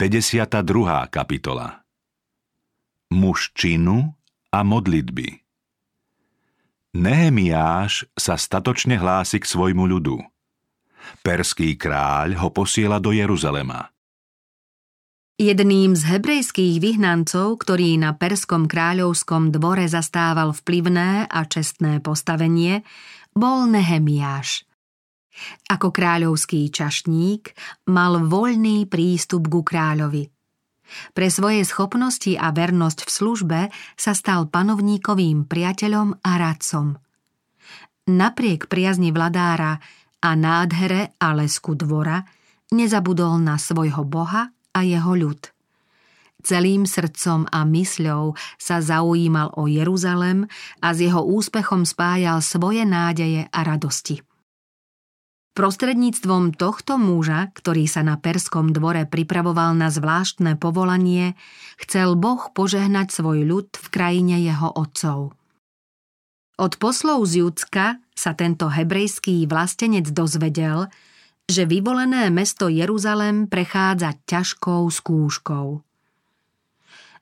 52. kapitola Muž činu a modlitby Nehemiáš sa statočne hlási k svojmu ľudu. Perský kráľ ho posiela do Jeruzalema. Jedným z hebrejských vyhnancov, ktorý na perskom kráľovskom dvore zastával vplyvné a čestné postavenie, bol Nehemiáš – ako kráľovský čašník mal voľný prístup ku kráľovi. Pre svoje schopnosti a vernosť v službe sa stal panovníkovým priateľom a radcom. Napriek priazni vladára a nádhere a lesku dvora nezabudol na svojho boha a jeho ľud. Celým srdcom a mysľou sa zaujímal o Jeruzalem a s jeho úspechom spájal svoje nádeje a radosti. Prostredníctvom tohto muža, ktorý sa na perskom dvore pripravoval na zvláštne povolanie, chcel Boh požehnať svoj ľud v krajine jeho otcov. Od poslov z Judska sa tento hebrejský vlastenec dozvedel, že vyvolené mesto Jeruzalem prechádza ťažkou skúškou.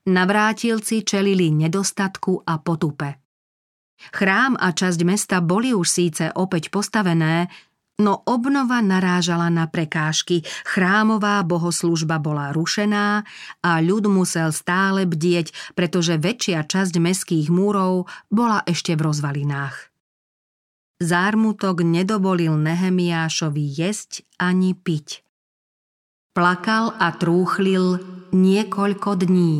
Navrátilci čelili nedostatku a potupe. Chrám a časť mesta boli už síce opäť postavené, no obnova narážala na prekážky, chrámová bohoslužba bola rušená a ľud musel stále bdieť, pretože väčšia časť meských múrov bola ešte v rozvalinách. Zármutok nedovolil Nehemiášovi jesť ani piť. Plakal a trúchlil niekoľko dní.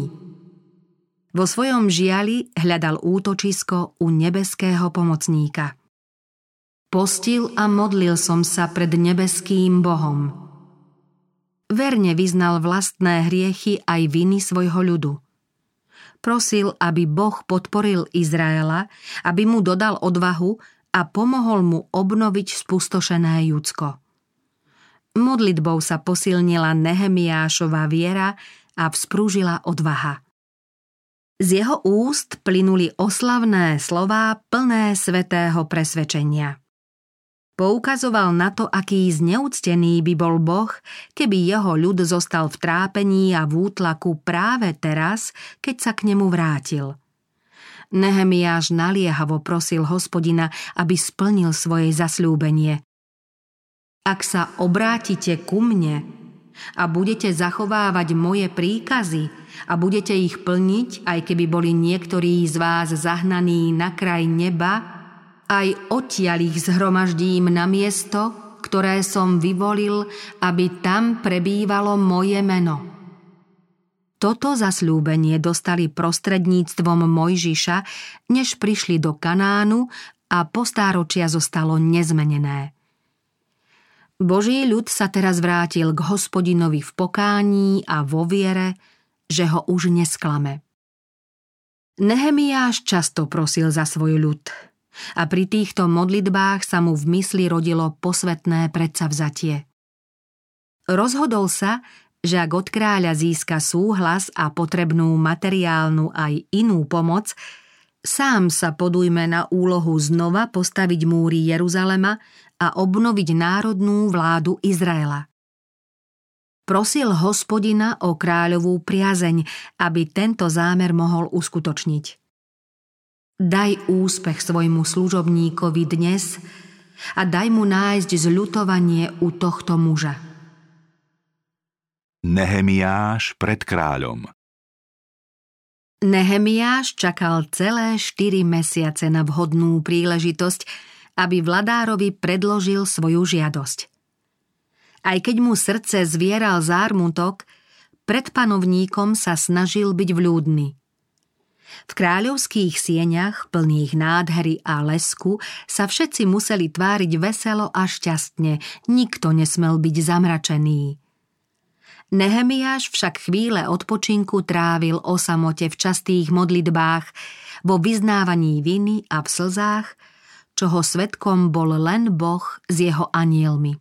Vo svojom žiali hľadal útočisko u nebeského pomocníka – Postil a modlil som sa pred nebeským Bohom. Verne vyznal vlastné hriechy aj viny svojho ľudu. Prosil, aby Boh podporil Izraela, aby mu dodal odvahu a pomohol mu obnoviť spustošené Judsko. Modlitbou sa posilnila Nehemiášová viera a vzprúžila odvaha. Z jeho úst plynuli oslavné slová plné svetého presvedčenia. Poukazoval na to, aký zneúctený by bol Boh, keby jeho ľud zostal v trápení a v útlaku práve teraz, keď sa k nemu vrátil. Nehemiáš naliehavo prosil hospodina, aby splnil svoje zasľúbenie. Ak sa obrátite ku mne a budete zachovávať moje príkazy a budete ich plniť, aj keby boli niektorí z vás zahnaní na kraj neba, aj odtiaľ ich zhromaždím na miesto, ktoré som vyvolil, aby tam prebývalo moje meno. Toto zasľúbenie dostali prostredníctvom Mojžiša, než prišli do Kanánu a postáročia zostalo nezmenené. Boží ľud sa teraz vrátil k hospodinovi v pokání a vo viere, že ho už nesklame. Nehemiáš často prosil za svoj ľud – a pri týchto modlitbách sa mu v mysli rodilo posvetné predsavzatie. Rozhodol sa, že ak od kráľa získa súhlas a potrebnú materiálnu aj inú pomoc, sám sa podujme na úlohu znova postaviť múry Jeruzalema a obnoviť národnú vládu Izraela. Prosil hospodina o kráľovú priazeň, aby tento zámer mohol uskutočniť. Daj úspech svojmu služobníkovi dnes a daj mu nájsť zľutovanie u tohto muža. Nehemiáš pred kráľom Nehemiáš čakal celé štyri mesiace na vhodnú príležitosť, aby vladárovi predložil svoju žiadosť. Aj keď mu srdce zvieral zármutok, pred panovníkom sa snažil byť vľúdny – v kráľovských sieňach, plných nádhery a lesku, sa všetci museli tváriť veselo a šťastne, nikto nesmel byť zamračený. Nehemiáš však chvíle odpočinku trávil o samote v častých modlitbách, vo vyznávaní viny a v slzách, čoho svetkom bol len Boh s jeho anielmi.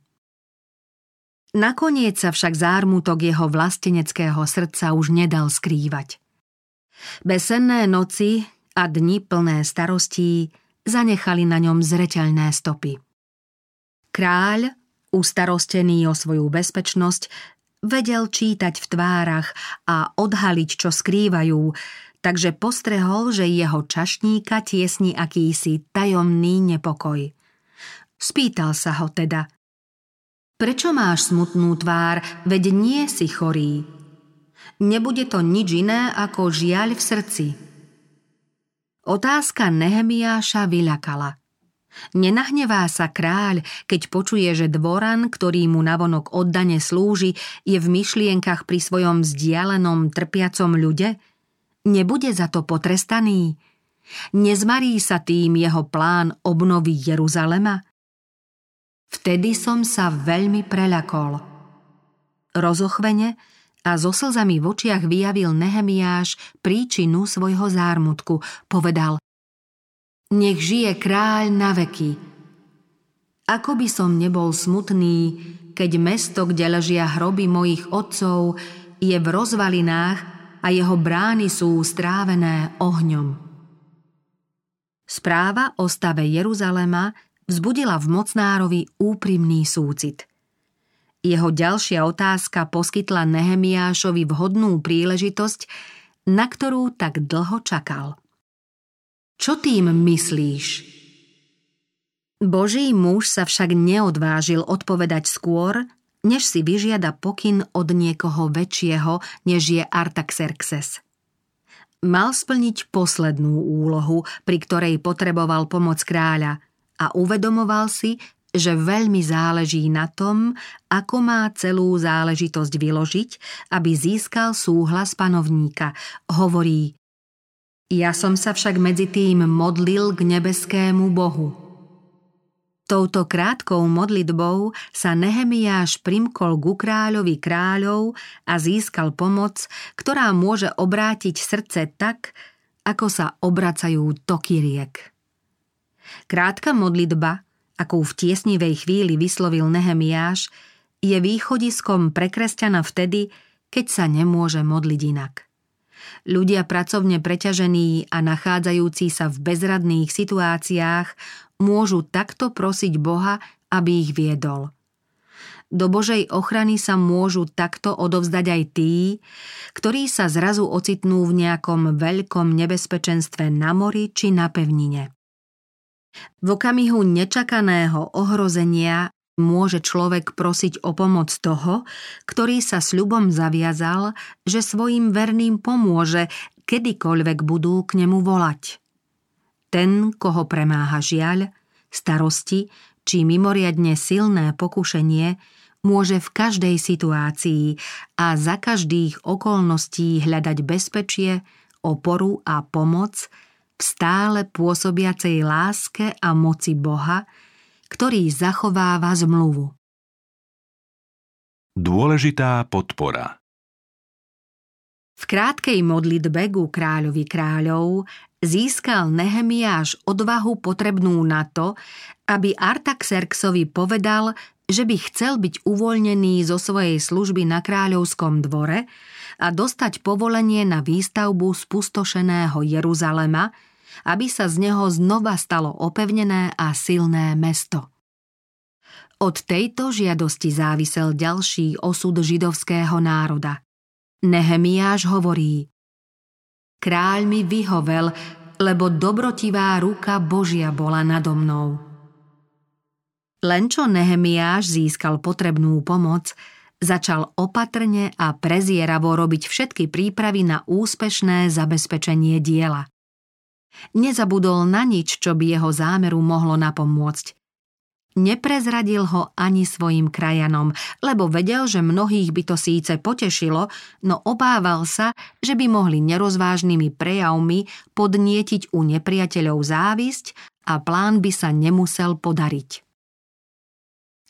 Nakoniec sa však zármutok jeho vlasteneckého srdca už nedal skrývať. Besenné noci a dni plné starostí zanechali na ňom zreteľné stopy. Kráľ, ustarostený o svoju bezpečnosť, Vedel čítať v tvárach a odhaliť, čo skrývajú, takže postrehol, že jeho čašníka tiesni akýsi tajomný nepokoj. Spýtal sa ho teda. Prečo máš smutnú tvár, veď nie si chorý? Nebude to nič iné ako žiaľ v srdci. Otázka Nehemiáša vyľakala. Nenahnevá sa kráľ, keď počuje, že dvoran, ktorý mu navonok oddane slúži, je v myšlienkach pri svojom vzdialenom trpiacom ľude? Nebude za to potrestaný? Nezmarí sa tým jeho plán obnovy Jeruzalema? Vtedy som sa veľmi preľakol. Rozochvene a so slzami v očiach vyjavil Nehemiáš príčinu svojho zármutku. Povedal, nech žije kráľ na veky. Ako by som nebol smutný, keď mesto, kde ležia hroby mojich otcov, je v rozvalinách a jeho brány sú strávené ohňom. Správa o stave Jeruzalema vzbudila v Mocnárovi úprimný súcit. Jeho ďalšia otázka poskytla Nehemiášovi vhodnú príležitosť, na ktorú tak dlho čakal. Čo tým myslíš? Boží muž sa však neodvážil odpovedať skôr, než si vyžiada pokyn od niekoho väčšieho, než je Artaxerxes. Mal splniť poslednú úlohu, pri ktorej potreboval pomoc kráľa a uvedomoval si, že veľmi záleží na tom, ako má celú záležitosť vyložiť, aby získal súhlas panovníka. Hovorí, ja som sa však medzi tým modlil k nebeskému Bohu. Touto krátkou modlitbou sa Nehemiáš primkol ku kráľovi kráľov a získal pomoc, ktorá môže obrátiť srdce tak, ako sa obracajú toky riek. Krátka modlitba, akú v tiesnivej chvíli vyslovil Nehemiáš, je východiskom pre kresťana vtedy, keď sa nemôže modliť inak. Ľudia pracovne preťažení a nachádzajúci sa v bezradných situáciách môžu takto prosiť Boha, aby ich viedol. Do Božej ochrany sa môžu takto odovzdať aj tí, ktorí sa zrazu ocitnú v nejakom veľkom nebezpečenstve na mori či na pevnine. V okamihu nečakaného ohrozenia môže človek prosiť o pomoc toho, ktorý sa sľubom zaviazal, že svojim verným pomôže, kedykoľvek budú k nemu volať. Ten, koho premáha žiaľ, starosti či mimoriadne silné pokušenie, môže v každej situácii a za každých okolností hľadať bezpečie, oporu a pomoc v stále pôsobiacej láske a moci Boha, ktorý zachováva zmluvu. Dôležitá podpora V krátkej modlitbe ku kráľovi kráľov získal Nehemiáš odvahu potrebnú na to, aby Artaxerxovi povedal, že by chcel byť uvoľnený zo svojej služby na kráľovskom dvore a dostať povolenie na výstavbu spustošeného Jeruzalema, aby sa z neho znova stalo opevnené a silné mesto. Od tejto žiadosti závisel ďalší osud židovského národa. Nehemiáš hovorí Kráľ mi vyhovel, lebo dobrotivá ruka Božia bola nado mnou. Len čo Nehemiáš získal potrebnú pomoc, začal opatrne a prezieravo robiť všetky prípravy na úspešné zabezpečenie diela. Nezabudol na nič, čo by jeho zámeru mohlo napomôcť. Neprezradil ho ani svojim krajanom, lebo vedel, že mnohých by to síce potešilo, no obával sa, že by mohli nerozvážnymi prejavmi podnietiť u nepriateľov závisť a plán by sa nemusel podariť.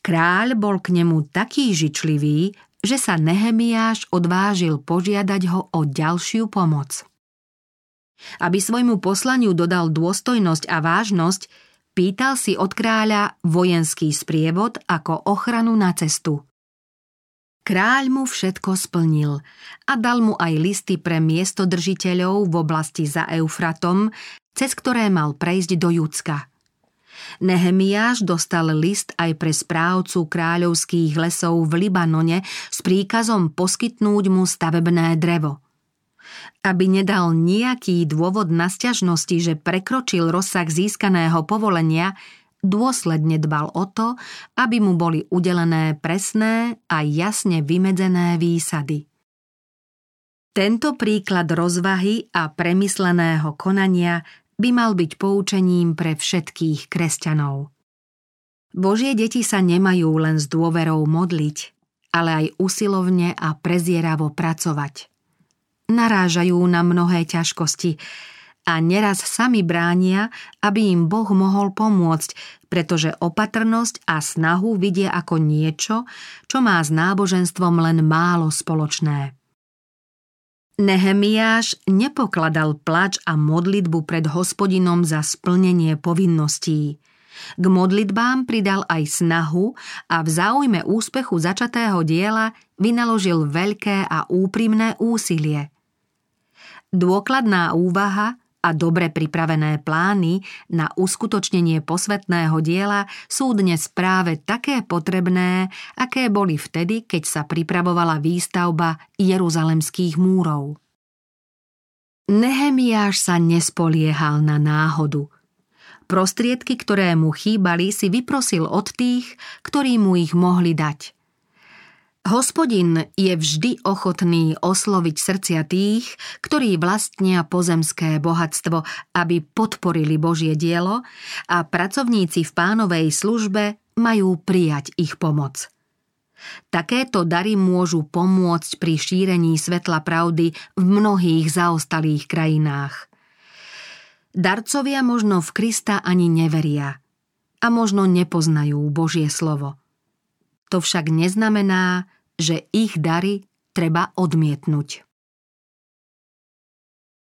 Kráľ bol k nemu taký žičlivý, že sa Nehemiáš odvážil požiadať ho o ďalšiu pomoc. Aby svojmu poslaniu dodal dôstojnosť a vážnosť, pýtal si od kráľa vojenský sprievod ako ochranu na cestu. Kráľ mu všetko splnil a dal mu aj listy pre miestodržiteľov v oblasti za Eufratom, cez ktoré mal prejsť do Judska. Nehemiáš dostal list aj pre správcu kráľovských lesov v Libanone s príkazom poskytnúť mu stavebné drevo. Aby nedal nejaký dôvod na sťažnosti, že prekročil rozsah získaného povolenia, dôsledne dbal o to, aby mu boli udelené presné a jasne vymedzené výsady. Tento príklad rozvahy a premysleného konania by mal byť poučením pre všetkých kresťanov. Božie deti sa nemajú len s dôverou modliť, ale aj usilovne a prezieravo pracovať. Narážajú na mnohé ťažkosti a neraz sami bránia, aby im Boh mohol pomôcť, pretože opatrnosť a snahu vidia ako niečo, čo má s náboženstvom len málo spoločné. Nehemiáš nepokladal plač a modlitbu pred hospodinom za splnenie povinností. K modlitbám pridal aj snahu a v záujme úspechu začatého diela vynaložil veľké a úprimné úsilie. Dôkladná úvaha a dobre pripravené plány na uskutočnenie posvetného diela sú dnes práve také potrebné, aké boli vtedy, keď sa pripravovala výstavba jeruzalemských múrov. Nehemiáš sa nespoliehal na náhodu. Prostriedky, ktoré mu chýbali, si vyprosil od tých, ktorí mu ich mohli dať – Hospodin je vždy ochotný osloviť srdcia tých, ktorí vlastnia pozemské bohatstvo, aby podporili Božie dielo a pracovníci v pánovej službe majú prijať ich pomoc. Takéto dary môžu pomôcť pri šírení svetla pravdy v mnohých zaostalých krajinách. Darcovia možno v Krista ani neveria a možno nepoznajú Božie slovo – to však neznamená, že ich dary treba odmietnúť.